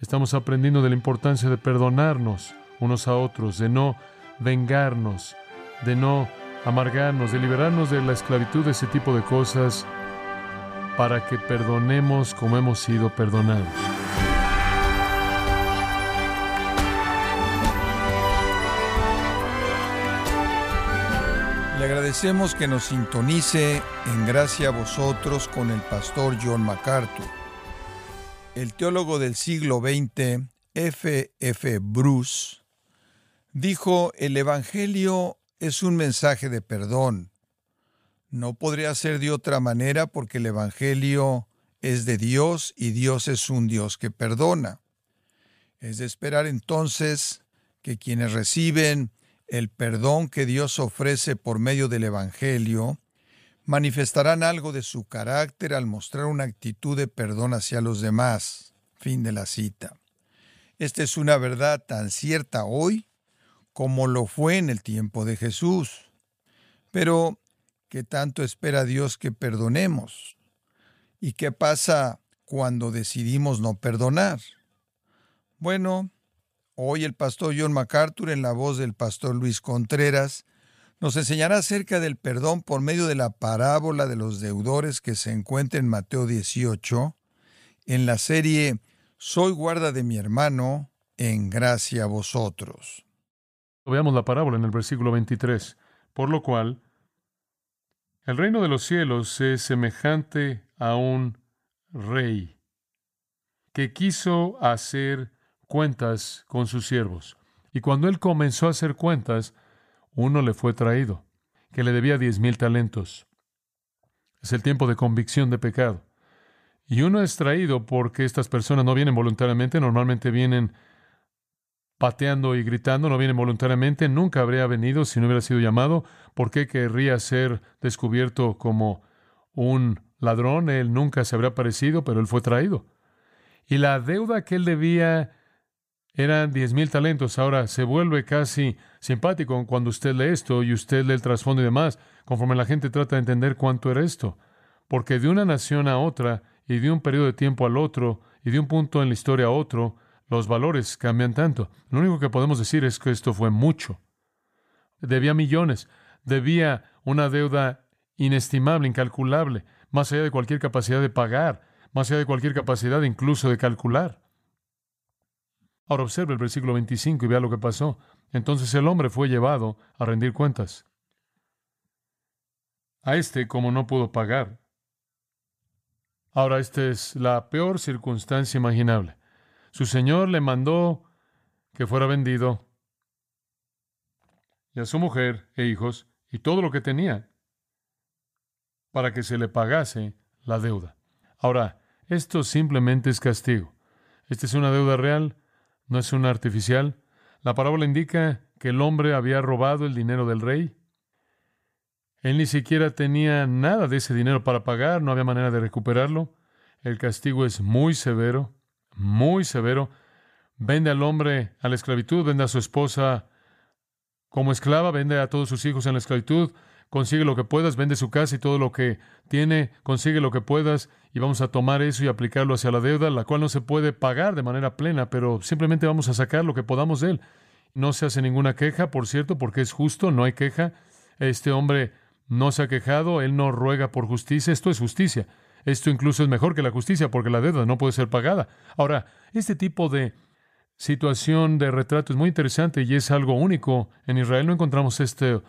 Estamos aprendiendo de la importancia de perdonarnos unos a otros, de no vengarnos, de no amargarnos, de liberarnos de la esclavitud de ese tipo de cosas para que perdonemos como hemos sido perdonados. Le agradecemos que nos sintonice en gracia a vosotros con el pastor John MacArthur. El teólogo del siglo XX, F. F. Bruce, dijo, el Evangelio es un mensaje de perdón. No podría ser de otra manera porque el Evangelio es de Dios y Dios es un Dios que perdona. Es de esperar entonces que quienes reciben el perdón que Dios ofrece por medio del Evangelio, manifestarán algo de su carácter al mostrar una actitud de perdón hacia los demás. Fin de la cita. Esta es una verdad tan cierta hoy como lo fue en el tiempo de Jesús. Pero, ¿qué tanto espera Dios que perdonemos? ¿Y qué pasa cuando decidimos no perdonar? Bueno, Hoy el pastor John MacArthur, en la voz del pastor Luis Contreras, nos enseñará acerca del perdón por medio de la parábola de los deudores que se encuentra en Mateo 18, en la serie Soy guarda de mi hermano, en gracia a vosotros. Veamos la parábola en el versículo 23, por lo cual el reino de los cielos es semejante a un rey que quiso hacer cuentas con sus siervos. Y cuando él comenzó a hacer cuentas, uno le fue traído, que le debía diez mil talentos. Es el tiempo de convicción de pecado. Y uno es traído porque estas personas no vienen voluntariamente, normalmente vienen pateando y gritando, no vienen voluntariamente, nunca habría venido si no hubiera sido llamado. ¿Por qué querría ser descubierto como un ladrón? Él nunca se habría parecido, pero él fue traído. Y la deuda que él debía eran diez mil talentos. Ahora se vuelve casi simpático cuando usted lee esto y usted lee el trasfondo y demás, conforme la gente trata de entender cuánto era esto. Porque de una nación a otra, y de un periodo de tiempo al otro, y de un punto en la historia a otro, los valores cambian tanto. Lo único que podemos decir es que esto fue mucho. Debía millones, debía una deuda inestimable, incalculable, más allá de cualquier capacidad de pagar, más allá de cualquier capacidad incluso de calcular. Ahora observe el versículo 25 y vea lo que pasó. Entonces el hombre fue llevado a rendir cuentas. A este, como no pudo pagar. Ahora, esta es la peor circunstancia imaginable. Su señor le mandó que fuera vendido y a su mujer e hijos y todo lo que tenía para que se le pagase la deuda. Ahora, esto simplemente es castigo. Esta es una deuda real no es una artificial. La parábola indica que el hombre había robado el dinero del rey. Él ni siquiera tenía nada de ese dinero para pagar, no había manera de recuperarlo. El castigo es muy severo, muy severo. Vende al hombre a la esclavitud, vende a su esposa como esclava, vende a todos sus hijos en la esclavitud, consigue lo que puedas, vende su casa y todo lo que tiene, consigue lo que puedas y vamos a tomar eso y aplicarlo hacia la deuda, la cual no se puede pagar de manera plena, pero simplemente vamos a sacar lo que podamos de él. No se hace ninguna queja, por cierto, porque es justo, no hay queja. Este hombre no se ha quejado, él no ruega por justicia, esto es justicia. Esto incluso es mejor que la justicia porque la deuda no puede ser pagada. Ahora, este tipo de situación de retrato es muy interesante y es algo único. En Israel no encontramos este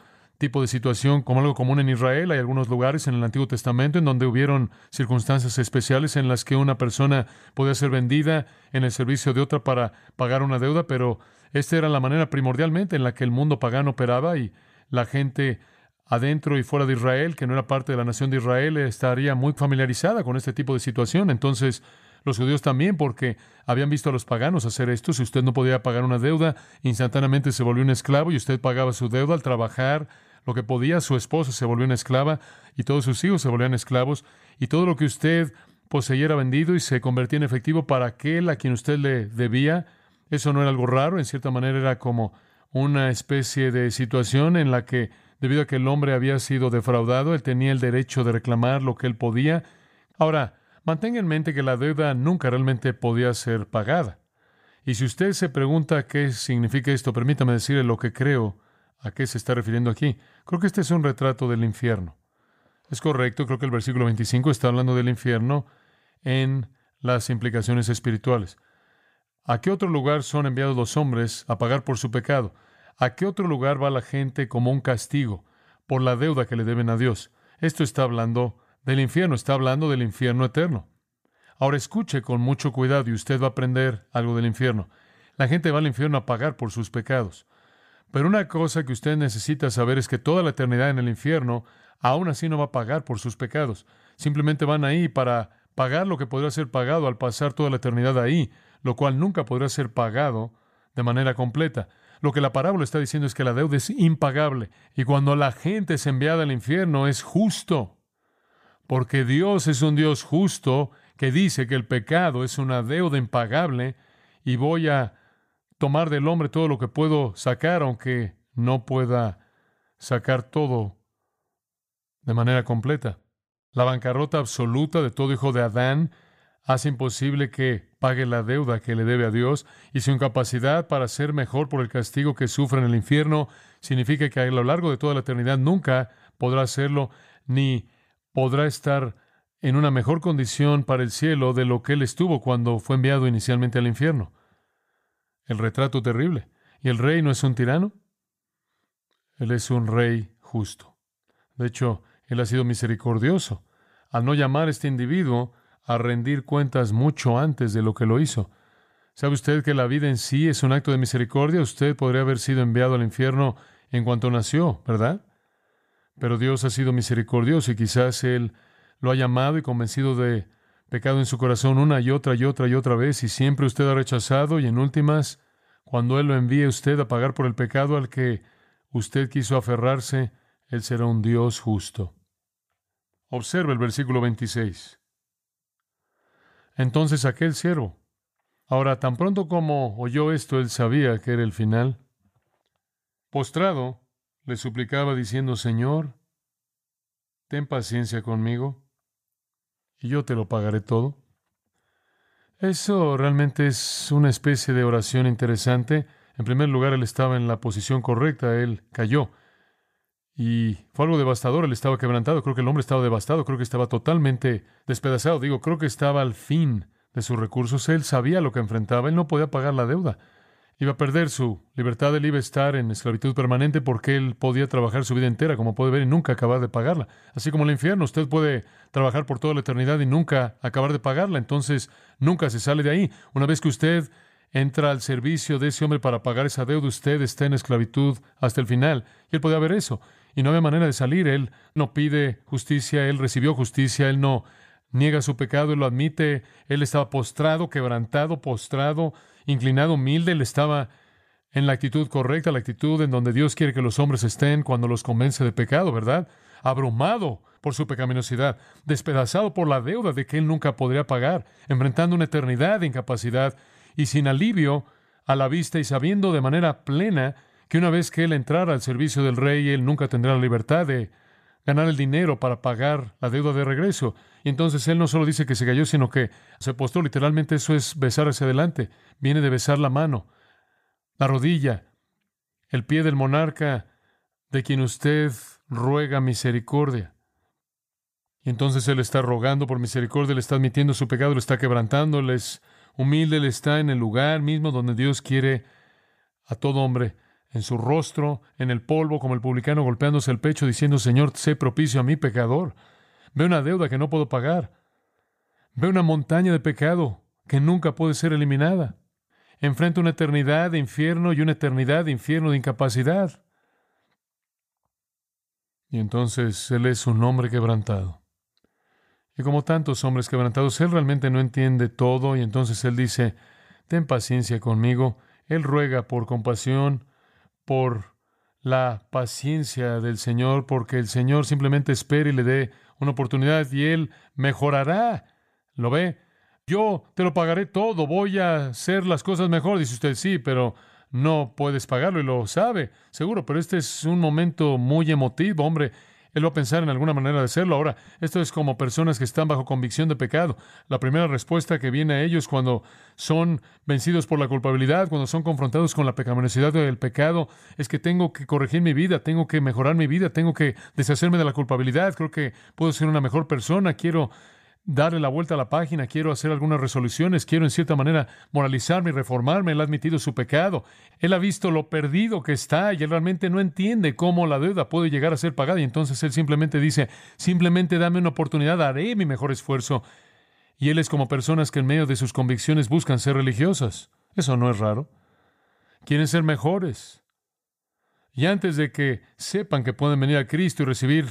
tipo de situación como algo común en Israel. Hay algunos lugares en el Antiguo Testamento en donde hubieron circunstancias especiales en las que una persona podía ser vendida en el servicio de otra para pagar una deuda, pero esta era la manera primordialmente en la que el mundo pagano operaba y la gente adentro y fuera de Israel, que no era parte de la nación de Israel, estaría muy familiarizada con este tipo de situación. Entonces, los judíos también, porque habían visto a los paganos hacer esto. Si usted no podía pagar una deuda, instantáneamente se volvió un esclavo y usted pagaba su deuda al trabajar lo que podía, su esposa se volvió una esclava y todos sus hijos se volvían esclavos y todo lo que usted poseyera vendido y se convertía en efectivo para aquel a quien usted le debía. Eso no era algo raro, en cierta manera era como una especie de situación en la que, debido a que el hombre había sido defraudado, él tenía el derecho de reclamar lo que él podía. Ahora, mantenga en mente que la deuda nunca realmente podía ser pagada. Y si usted se pregunta qué significa esto, permítame decirle lo que creo a qué se está refiriendo aquí. Creo que este es un retrato del infierno. Es correcto, creo que el versículo 25 está hablando del infierno en las implicaciones espirituales. ¿A qué otro lugar son enviados los hombres a pagar por su pecado? ¿A qué otro lugar va la gente como un castigo por la deuda que le deben a Dios? Esto está hablando del infierno, está hablando del infierno eterno. Ahora escuche con mucho cuidado y usted va a aprender algo del infierno. La gente va al infierno a pagar por sus pecados. Pero una cosa que usted necesita saber es que toda la eternidad en el infierno aún así no va a pagar por sus pecados. Simplemente van ahí para pagar lo que podrá ser pagado al pasar toda la eternidad ahí, lo cual nunca podrá ser pagado de manera completa. Lo que la parábola está diciendo es que la deuda es impagable y cuando la gente es enviada al infierno es justo, porque Dios es un Dios justo que dice que el pecado es una deuda impagable y voy a tomar del hombre todo lo que puedo sacar, aunque no pueda sacar todo de manera completa. La bancarrota absoluta de todo hijo de Adán hace imposible que pague la deuda que le debe a Dios y su incapacidad para ser mejor por el castigo que sufre en el infierno significa que a lo largo de toda la eternidad nunca podrá hacerlo ni podrá estar en una mejor condición para el cielo de lo que él estuvo cuando fue enviado inicialmente al infierno. El retrato terrible. ¿Y el rey no es un tirano? Él es un rey justo. De hecho, él ha sido misericordioso al no llamar a este individuo a rendir cuentas mucho antes de lo que lo hizo. ¿Sabe usted que la vida en sí es un acto de misericordia? Usted podría haber sido enviado al infierno en cuanto nació, ¿verdad? Pero Dios ha sido misericordioso y quizás Él lo ha llamado y convencido de pecado en su corazón una y otra y otra y otra vez y siempre usted ha rechazado y en últimas, cuando Él lo envíe usted a pagar por el pecado al que usted quiso aferrarse, Él será un Dios justo. Observe el versículo 26. Entonces aquel siervo. Ahora, tan pronto como oyó esto, él sabía que era el final. Postrado, le suplicaba diciendo, Señor, ten paciencia conmigo, y yo te lo pagaré todo. Eso realmente es una especie de oración interesante. En primer lugar, él estaba en la posición correcta, él cayó. Y fue algo devastador, él estaba quebrantado, creo que el hombre estaba devastado, creo que estaba totalmente despedazado, digo, creo que estaba al fin de sus recursos, él sabía lo que enfrentaba, él no podía pagar la deuda, iba a perder su libertad, él iba a estar en esclavitud permanente porque él podía trabajar su vida entera, como puede ver, y nunca acabar de pagarla. Así como el infierno, usted puede trabajar por toda la eternidad y nunca acabar de pagarla, entonces nunca se sale de ahí. Una vez que usted entra al servicio de ese hombre para pagar esa deuda, usted está en esclavitud hasta el final. Y él podía ver eso y no había manera de salir. Él no pide justicia, él recibió justicia, él no niega su pecado, él lo admite, él estaba postrado, quebrantado, postrado, inclinado, humilde, él estaba en la actitud correcta, la actitud en donde Dios quiere que los hombres estén cuando los convence de pecado, ¿verdad? Abrumado por su pecaminosidad, despedazado por la deuda de que él nunca podría pagar, enfrentando una eternidad de incapacidad y sin alivio a la vista y sabiendo de manera plena que una vez que él entrara al servicio del rey, él nunca tendrá la libertad de ganar el dinero para pagar la deuda de regreso. Y entonces él no solo dice que se cayó, sino que se postró. Literalmente eso es besar hacia adelante. Viene de besar la mano, la rodilla, el pie del monarca de quien usted ruega misericordia. Y entonces él está rogando por misericordia, le está admitiendo su pecado, le está quebrantando, le es humilde, le está en el lugar mismo donde Dios quiere a todo hombre en su rostro, en el polvo, como el publicano golpeándose el pecho, diciendo, Señor, sé propicio a mi pecador. Ve una deuda que no puedo pagar. Ve una montaña de pecado que nunca puede ser eliminada. Enfrenta una eternidad de infierno y una eternidad de infierno de incapacidad. Y entonces Él es un hombre quebrantado. Y como tantos hombres quebrantados, Él realmente no entiende todo y entonces Él dice, ten paciencia conmigo. Él ruega por compasión, por la paciencia del Señor, porque el Señor simplemente espera y le dé una oportunidad y Él mejorará. ¿Lo ve? Yo te lo pagaré todo, voy a hacer las cosas mejor. Dice usted, sí, pero no puedes pagarlo y lo sabe, seguro, pero este es un momento muy emotivo, hombre. Él va a pensar en alguna manera de hacerlo. Ahora, esto es como personas que están bajo convicción de pecado. La primera respuesta que viene a ellos cuando son vencidos por la culpabilidad, cuando son confrontados con la pecaminosidad del pecado, es que tengo que corregir mi vida, tengo que mejorar mi vida, tengo que deshacerme de la culpabilidad. Creo que puedo ser una mejor persona, quiero darle la vuelta a la página, quiero hacer algunas resoluciones, quiero en cierta manera moralizarme y reformarme. Él ha admitido su pecado, él ha visto lo perdido que está y él realmente no entiende cómo la deuda puede llegar a ser pagada y entonces él simplemente dice, simplemente dame una oportunidad, haré mi mejor esfuerzo. Y él es como personas que en medio de sus convicciones buscan ser religiosas. Eso no es raro. Quieren ser mejores. Y antes de que sepan que pueden venir a Cristo y recibir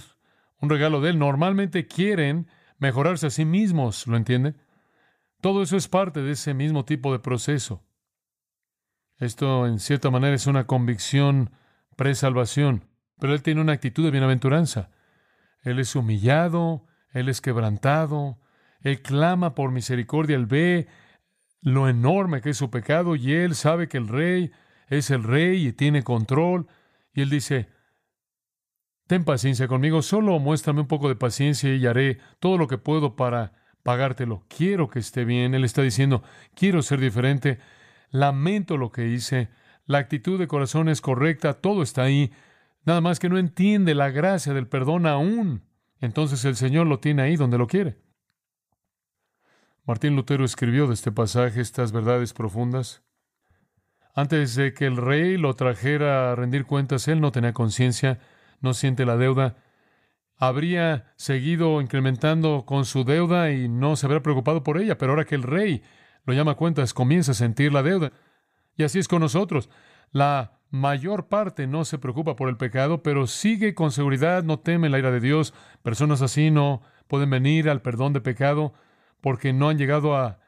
un regalo de Él, normalmente quieren mejorarse a sí mismos, ¿lo entiende? Todo eso es parte de ese mismo tipo de proceso. Esto, en cierta manera, es una convicción pre-salvación, pero él tiene una actitud de bienaventuranza. Él es humillado, él es quebrantado, él clama por misericordia, él ve lo enorme que es su pecado y él sabe que el rey es el rey y tiene control. Y él dice, Ten paciencia conmigo, solo muéstrame un poco de paciencia y haré todo lo que puedo para pagártelo. Quiero que esté bien. Él está diciendo, quiero ser diferente. Lamento lo que hice. La actitud de corazón es correcta, todo está ahí. Nada más que no entiende la gracia del perdón aún. Entonces el Señor lo tiene ahí donde lo quiere. Martín Lutero escribió de este pasaje estas verdades profundas. Antes de que el rey lo trajera a rendir cuentas, él no tenía conciencia no siente la deuda, habría seguido incrementando con su deuda y no se habría preocupado por ella, pero ahora que el rey lo llama a cuentas, comienza a sentir la deuda. Y así es con nosotros. La mayor parte no se preocupa por el pecado, pero sigue con seguridad, no teme la ira de Dios. Personas así no pueden venir al perdón de pecado porque no han llegado a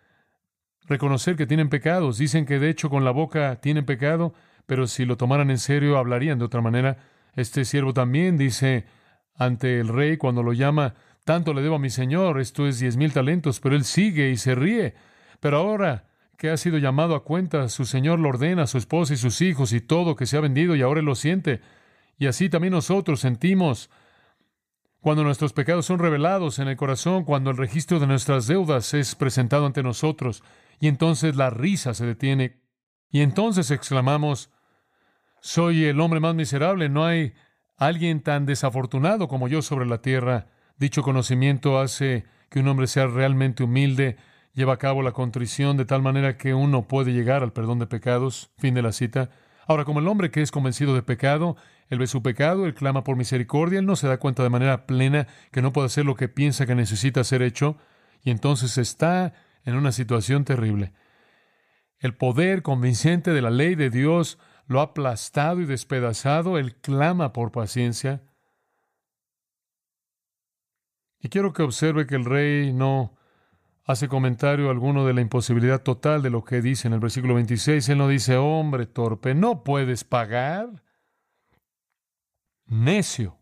reconocer que tienen pecados. Dicen que de hecho con la boca tienen pecado, pero si lo tomaran en serio hablarían de otra manera. Este siervo también dice ante el rey cuando lo llama, tanto le debo a mi señor, esto es diez mil talentos, pero él sigue y se ríe. Pero ahora que ha sido llamado a cuenta, su señor lo ordena a su esposa y sus hijos y todo que se ha vendido y ahora él lo siente. Y así también nosotros sentimos cuando nuestros pecados son revelados en el corazón, cuando el registro de nuestras deudas es presentado ante nosotros, y entonces la risa se detiene, y entonces exclamamos, soy el hombre más miserable, no hay alguien tan desafortunado como yo sobre la tierra. Dicho conocimiento hace que un hombre sea realmente humilde, lleva a cabo la contrición de tal manera que uno puede llegar al perdón de pecados. Fin de la cita. Ahora, como el hombre que es convencido de pecado, él ve su pecado, él clama por misericordia, él no se da cuenta de manera plena que no puede hacer lo que piensa que necesita ser hecho, y entonces está en una situación terrible. El poder convincente de la ley de Dios lo ha aplastado y despedazado, él clama por paciencia. Y quiero que observe que el rey no hace comentario alguno de la imposibilidad total de lo que dice en el versículo 26. Él no dice, hombre torpe, no puedes pagar. Necio.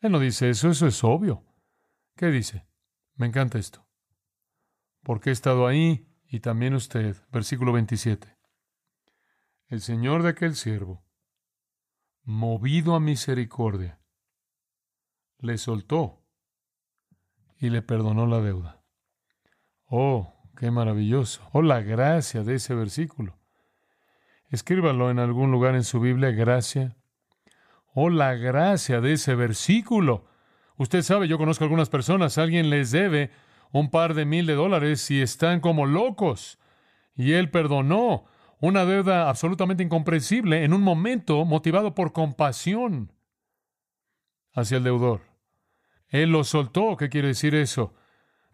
Él no dice eso, eso es obvio. ¿Qué dice? Me encanta esto. Porque he estado ahí y también usted. Versículo 27 el señor de aquel siervo, movido a misericordia, le soltó y le perdonó la deuda. Oh, qué maravilloso. Oh, la gracia de ese versículo. Escríbalo en algún lugar en su Biblia, gracia. Oh, la gracia de ese versículo. Usted sabe, yo conozco algunas personas, alguien les debe un par de mil de dólares y están como locos. Y él perdonó una deuda absolutamente incomprensible en un momento motivado por compasión hacia el deudor. Él lo soltó. ¿Qué quiere decir eso?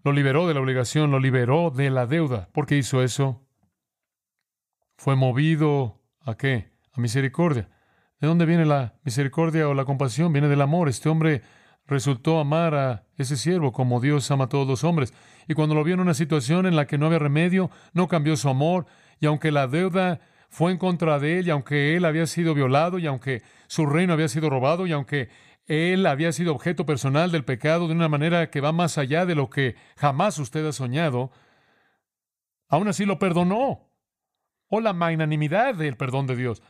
Lo liberó de la obligación, lo liberó de la deuda. ¿Por qué hizo eso? Fue movido a qué? A misericordia. ¿De dónde viene la misericordia o la compasión? Viene del amor. Este hombre resultó amar a ese siervo como Dios ama a todos los hombres. Y cuando lo vio en una situación en la que no había remedio, no cambió su amor, y aunque la deuda fue en contra de él, y aunque él había sido violado, y aunque su reino había sido robado, y aunque él había sido objeto personal del pecado de una manera que va más allá de lo que jamás usted ha soñado, aún así lo perdonó. O la magnanimidad del perdón de Dios.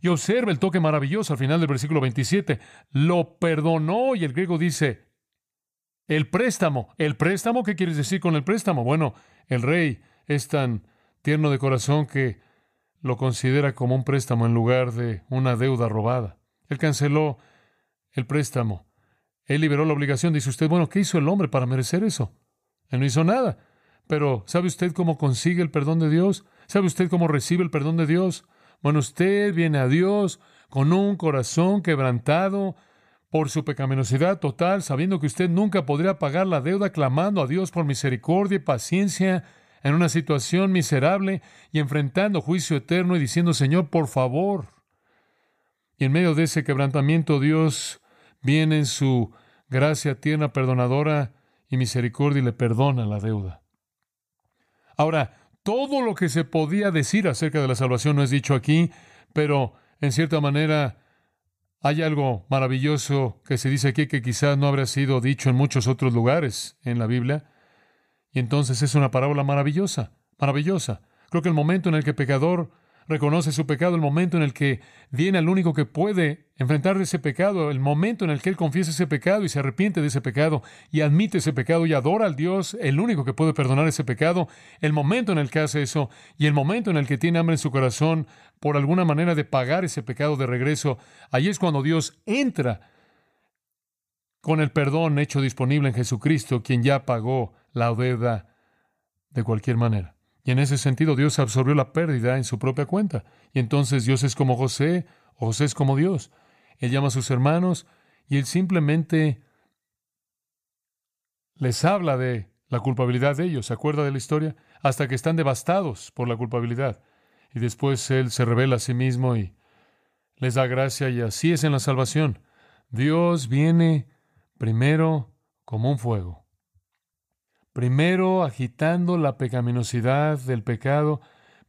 Y observa el toque maravilloso al final del versículo 27. Lo perdonó y el griego dice, el préstamo. ¿El préstamo? ¿Qué quieres decir con el préstamo? Bueno, el rey es tan tierno de corazón que lo considera como un préstamo en lugar de una deuda robada. Él canceló el préstamo. Él liberó la obligación. Dice usted, bueno, ¿qué hizo el hombre para merecer eso? Él no hizo nada. Pero ¿sabe usted cómo consigue el perdón de Dios? ¿Sabe usted cómo recibe el perdón de Dios? Bueno, usted viene a Dios con un corazón quebrantado por su pecaminosidad total, sabiendo que usted nunca podría pagar la deuda, clamando a Dios por misericordia y paciencia en una situación miserable y enfrentando juicio eterno y diciendo, Señor, por favor. Y en medio de ese quebrantamiento Dios viene en su gracia tierna, perdonadora y misericordia y le perdona la deuda. Ahora, todo lo que se podía decir acerca de la salvación no es dicho aquí, pero en cierta manera hay algo maravilloso que se dice aquí que quizás no habría sido dicho en muchos otros lugares en la Biblia. Y entonces es una parábola maravillosa, maravillosa. Creo que el momento en el que el pecador reconoce su pecado, el momento en el que viene el único que puede enfrentar ese pecado, el momento en el que él confiesa ese pecado y se arrepiente de ese pecado y admite ese pecado y adora al Dios, el único que puede perdonar ese pecado, el momento en el que hace eso y el momento en el que tiene hambre en su corazón por alguna manera de pagar ese pecado de regreso, ahí es cuando Dios entra con el perdón hecho disponible en Jesucristo, quien ya pagó la deuda de cualquier manera. Y en ese sentido Dios absorbió la pérdida en su propia cuenta. Y entonces Dios es como José, o José es como Dios. Él llama a sus hermanos y él simplemente les habla de la culpabilidad de ellos. ¿Se acuerda de la historia? Hasta que están devastados por la culpabilidad. Y después Él se revela a sí mismo y les da gracia y así es en la salvación. Dios viene primero como un fuego primero agitando la pecaminosidad del pecado,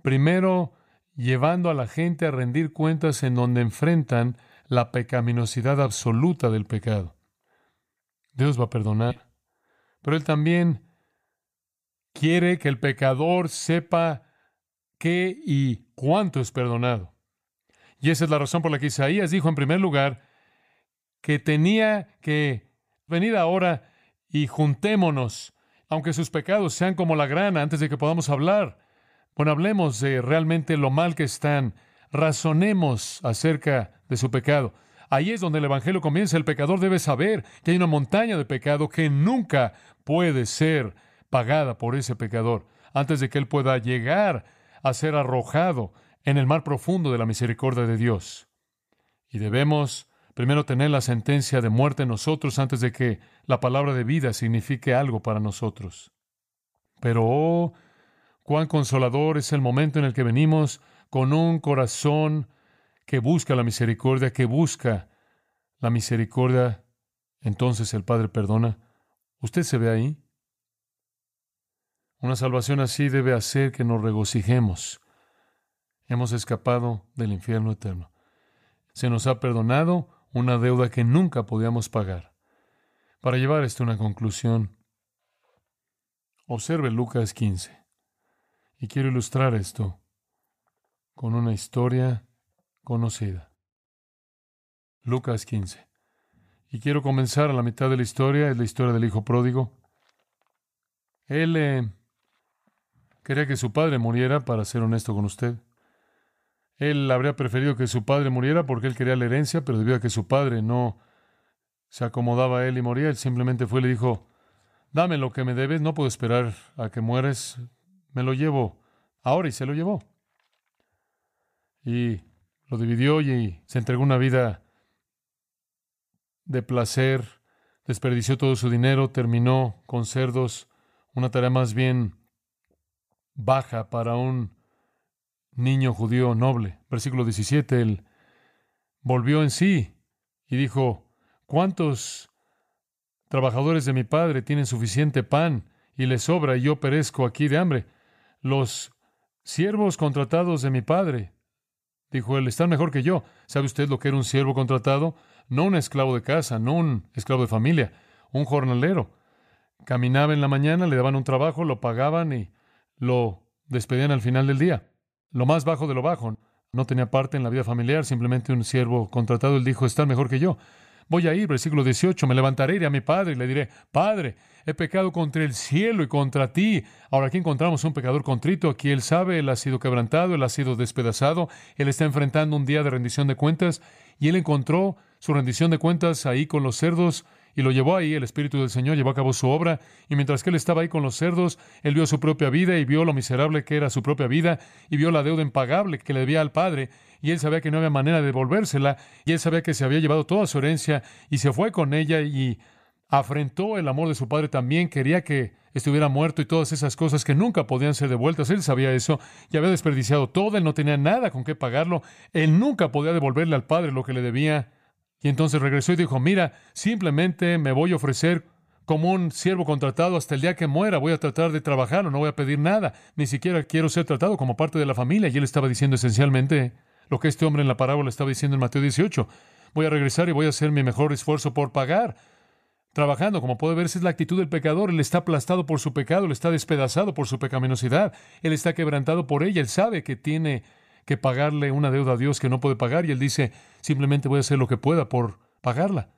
primero llevando a la gente a rendir cuentas en donde enfrentan la pecaminosidad absoluta del pecado. Dios va a perdonar, pero Él también quiere que el pecador sepa qué y cuánto es perdonado. Y esa es la razón por la que Isaías dijo en primer lugar que tenía que venir ahora y juntémonos aunque sus pecados sean como la grana, antes de que podamos hablar. Bueno, hablemos de realmente lo mal que están, razonemos acerca de su pecado. Ahí es donde el Evangelio comienza. El pecador debe saber que hay una montaña de pecado que nunca puede ser pagada por ese pecador, antes de que él pueda llegar a ser arrojado en el mar profundo de la misericordia de Dios. Y debemos primero tener la sentencia de muerte en nosotros antes de que la palabra de vida signifique algo para nosotros. Pero, oh, cuán consolador es el momento en el que venimos con un corazón que busca la misericordia, que busca la misericordia, entonces el Padre perdona. ¿Usted se ve ahí? Una salvación así debe hacer que nos regocijemos. Hemos escapado del infierno eterno. Se nos ha perdonado una deuda que nunca podíamos pagar. Para llevar esto a una conclusión, observe Lucas 15. Y quiero ilustrar esto con una historia conocida. Lucas 15. Y quiero comenzar a la mitad de la historia, es la historia del hijo pródigo. Él eh, quería que su padre muriera, para ser honesto con usted. Él habría preferido que su padre muriera porque él quería la herencia, pero debido a que su padre no se acomodaba él y moría. Él simplemente fue y le dijo, dame lo que me debes, no puedo esperar a que mueres, me lo llevo ahora y se lo llevó. Y lo dividió y se entregó una vida de placer, desperdició todo su dinero, terminó con cerdos, una tarea más bien baja para un niño judío noble. Versículo 17, él volvió en sí y dijo, ¿Cuántos trabajadores de mi padre tienen suficiente pan y les sobra y yo perezco aquí de hambre? Los siervos contratados de mi padre, dijo él, están mejor que yo. ¿Sabe usted lo que era un siervo contratado? No un esclavo de casa, no un esclavo de familia, un jornalero. Caminaba en la mañana, le daban un trabajo, lo pagaban y lo despedían al final del día. Lo más bajo de lo bajo. no tenía parte en la vida familiar, simplemente un siervo contratado. Él dijo, está mejor que yo. Voy a ir, versículo 18, me levantaré, iré a mi padre y le diré, Padre, he pecado contra el cielo y contra ti. Ahora aquí encontramos un pecador contrito, aquí él sabe, él ha sido quebrantado, él ha sido despedazado, él está enfrentando un día de rendición de cuentas y él encontró su rendición de cuentas ahí con los cerdos y lo llevó ahí, el Espíritu del Señor llevó a cabo su obra, y mientras que él estaba ahí con los cerdos, él vio su propia vida y vio lo miserable que era su propia vida, y vio la deuda impagable que le debía al Padre, y él sabía que no había manera de devolvérsela, y él sabía que se había llevado toda su herencia, y se fue con ella y afrentó el amor de su Padre también, quería que estuviera muerto y todas esas cosas que nunca podían ser devueltas. Él sabía eso y había desperdiciado todo, él no tenía nada con qué pagarlo, él nunca podía devolverle al Padre lo que le debía. Y entonces regresó y dijo, mira, simplemente me voy a ofrecer como un siervo contratado hasta el día que muera. Voy a tratar de trabajar o no voy a pedir nada. Ni siquiera quiero ser tratado como parte de la familia. Y él estaba diciendo esencialmente lo que este hombre en la parábola estaba diciendo en Mateo 18. Voy a regresar y voy a hacer mi mejor esfuerzo por pagar. Trabajando, como puede ver, esa es la actitud del pecador. Él está aplastado por su pecado, él está despedazado por su pecaminosidad, él está quebrantado por ella, él sabe que tiene que pagarle una deuda a Dios que no puede pagar y él dice, simplemente voy a hacer lo que pueda por pagarla.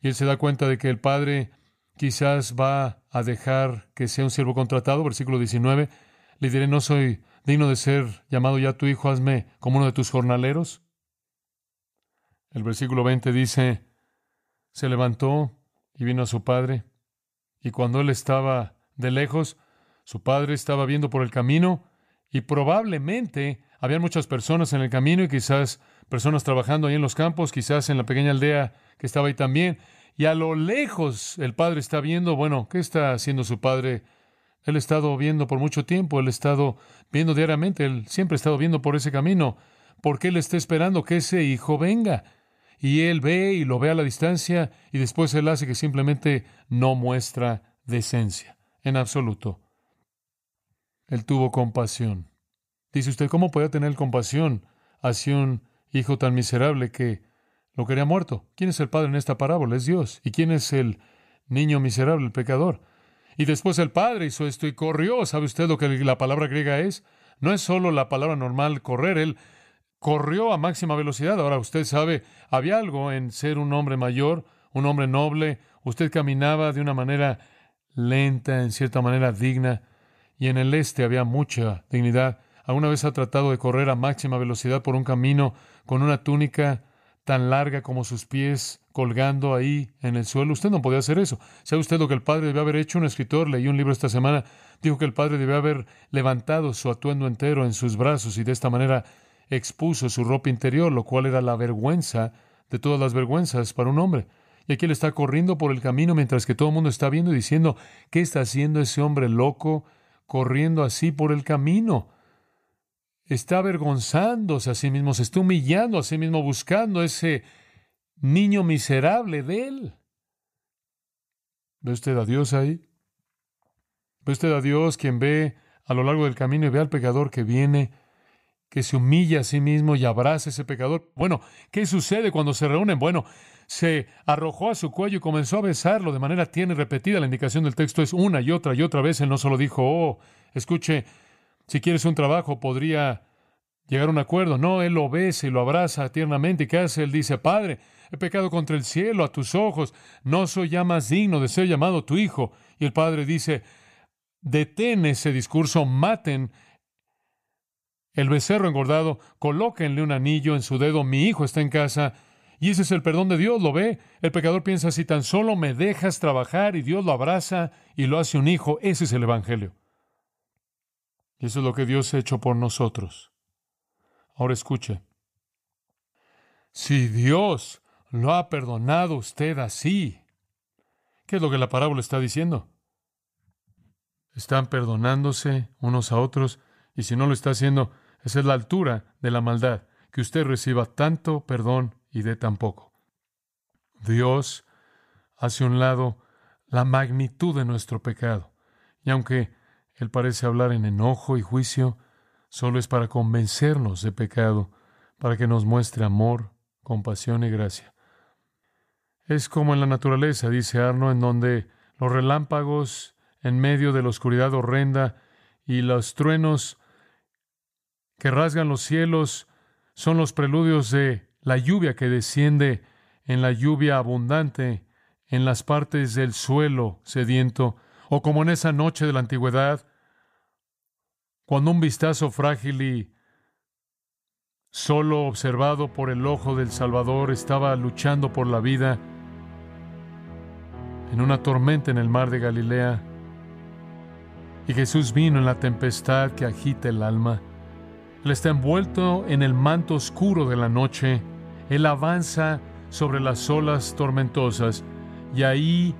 Y él se da cuenta de que el Padre quizás va a dejar que sea un siervo contratado, versículo 19, le diré, no soy digno de ser llamado ya tu hijo, hazme como uno de tus jornaleros. El versículo 20 dice, se levantó y vino a su padre, y cuando él estaba de lejos, su padre estaba viendo por el camino, y probablemente había muchas personas en el camino y quizás personas trabajando ahí en los campos, quizás en la pequeña aldea que estaba ahí también. Y a lo lejos el padre está viendo, bueno, ¿qué está haciendo su padre? Él ha estado viendo por mucho tiempo, él ha estado viendo diariamente, él siempre ha estado viendo por ese camino, porque él está esperando que ese hijo venga. Y él ve y lo ve a la distancia y después él hace que simplemente no muestra decencia, en absoluto. Él tuvo compasión. Dice usted, ¿cómo puede tener compasión hacia un hijo tan miserable que lo quería muerto? ¿Quién es el padre en esta parábola? Es Dios. ¿Y quién es el niño miserable, el pecador? Y después el padre hizo esto y corrió. ¿Sabe usted lo que la palabra griega es? No es solo la palabra normal correr, él corrió a máxima velocidad. Ahora usted sabe, había algo en ser un hombre mayor, un hombre noble. Usted caminaba de una manera lenta, en cierta manera digna, y en el este había mucha dignidad. ¿Alguna vez ha tratado de correr a máxima velocidad por un camino con una túnica tan larga como sus pies colgando ahí en el suelo? Usted no podía hacer eso. ¿Sabe usted lo que el padre debe haber hecho? Un escritor leí un libro esta semana, dijo que el padre debe haber levantado su atuendo entero en sus brazos y de esta manera expuso su ropa interior, lo cual era la vergüenza de todas las vergüenzas para un hombre. Y aquí él está corriendo por el camino mientras que todo el mundo está viendo y diciendo, ¿qué está haciendo ese hombre loco corriendo así por el camino? Está avergonzándose a sí mismo, se está humillando a sí mismo, buscando ese niño miserable de él. ¿Ve usted a Dios ahí? ¿Ve usted a Dios quien ve a lo largo del camino y ve al pecador que viene, que se humilla a sí mismo y abraza a ese pecador? Bueno, ¿qué sucede cuando se reúnen? Bueno, se arrojó a su cuello y comenzó a besarlo de manera tierna y repetida. La indicación del texto es una y otra y otra vez. Él no solo dijo, oh, escuche, si quieres un trabajo, podría llegar a un acuerdo. No, él lo besa y lo abraza tiernamente. ¿Y qué hace? Él dice, Padre, he pecado contra el cielo a tus ojos. No soy ya más digno de ser llamado tu hijo. Y el Padre dice, detén ese discurso, maten el becerro engordado, colóquenle un anillo en su dedo, mi hijo está en casa. Y ese es el perdón de Dios, ¿lo ve? El pecador piensa, si tan solo me dejas trabajar y Dios lo abraza y lo hace un hijo, ese es el Evangelio. Y eso es lo que Dios ha hecho por nosotros. Ahora escuche. Si Dios lo ha perdonado usted así, ¿qué es lo que la parábola está diciendo? Están perdonándose unos a otros y si no lo está haciendo, esa es la altura de la maldad, que usted reciba tanto perdón y dé tan poco. Dios hace un lado la magnitud de nuestro pecado. Y aunque él parece hablar en enojo y juicio, solo es para convencernos de pecado, para que nos muestre amor, compasión y gracia. Es como en la naturaleza, dice Arno, en donde los relámpagos en medio de la oscuridad horrenda y los truenos que rasgan los cielos son los preludios de la lluvia que desciende en la lluvia abundante en las partes del suelo sediento, o como en esa noche de la antigüedad, cuando un vistazo frágil y solo observado por el ojo del Salvador estaba luchando por la vida en una tormenta en el mar de Galilea, y Jesús vino en la tempestad que agita el alma. Él está envuelto en el manto oscuro de la noche. Él avanza sobre las olas tormentosas y ahí,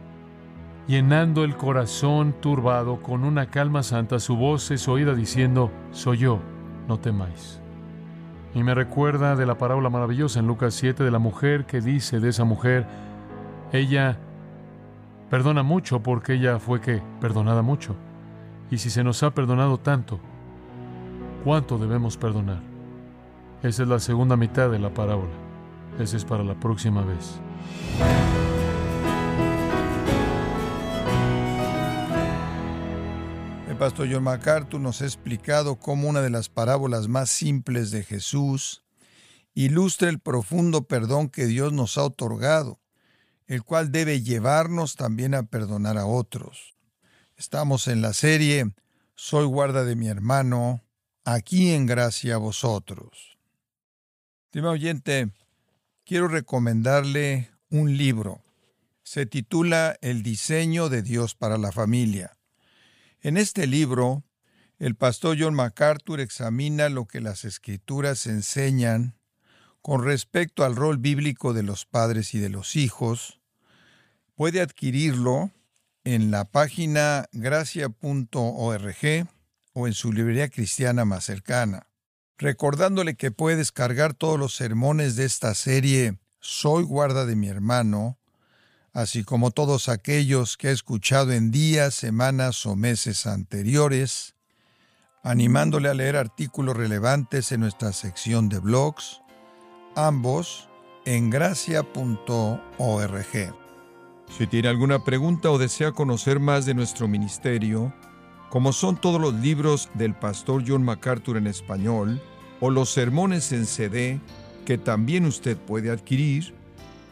llenando el corazón turbado con una calma santa, su voz es oída diciendo, soy yo, no temáis. Y me recuerda de la parábola maravillosa en Lucas 7 de la mujer que dice de esa mujer, ella perdona mucho porque ella fue que perdonada mucho. Y si se nos ha perdonado tanto, ¿cuánto debemos perdonar? Esa es la segunda mitad de la parábola. Esa es para la próxima vez. Pastor John MacArthur nos ha explicado cómo una de las parábolas más simples de Jesús ilustra el profundo perdón que Dios nos ha otorgado, el cual debe llevarnos también a perdonar a otros. Estamos en la serie Soy guarda de mi hermano, aquí en gracia a vosotros. Estimado oyente, quiero recomendarle un libro. Se titula El diseño de Dios para la familia. En este libro, el pastor John MacArthur examina lo que las escrituras enseñan con respecto al rol bíblico de los padres y de los hijos. Puede adquirirlo en la página gracia.org o en su librería cristiana más cercana. Recordándole que puede descargar todos los sermones de esta serie Soy guarda de mi hermano, así como todos aquellos que he escuchado en días, semanas o meses anteriores, animándole a leer artículos relevantes en nuestra sección de blogs, ambos en gracia.org. Si tiene alguna pregunta o desea conocer más de nuestro ministerio, como son todos los libros del pastor John MacArthur en español o los sermones en CD que también usted puede adquirir,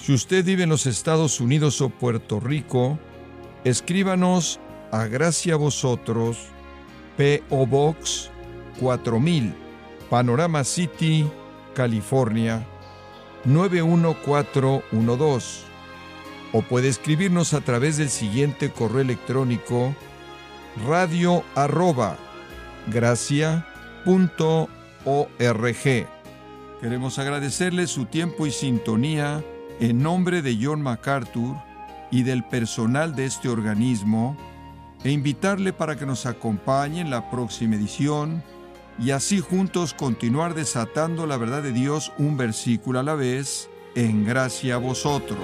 Si usted vive en los Estados Unidos o Puerto Rico, escríbanos a Gracia Vosotros, P.O. Box 4000, Panorama City, California 91412 o puede escribirnos a través del siguiente correo electrónico radio arroba Queremos agradecerle su tiempo y sintonía en nombre de John MacArthur y del personal de este organismo e invitarle para que nos acompañe en la próxima edición y así juntos continuar desatando la verdad de Dios un versículo a la vez en gracia a vosotros.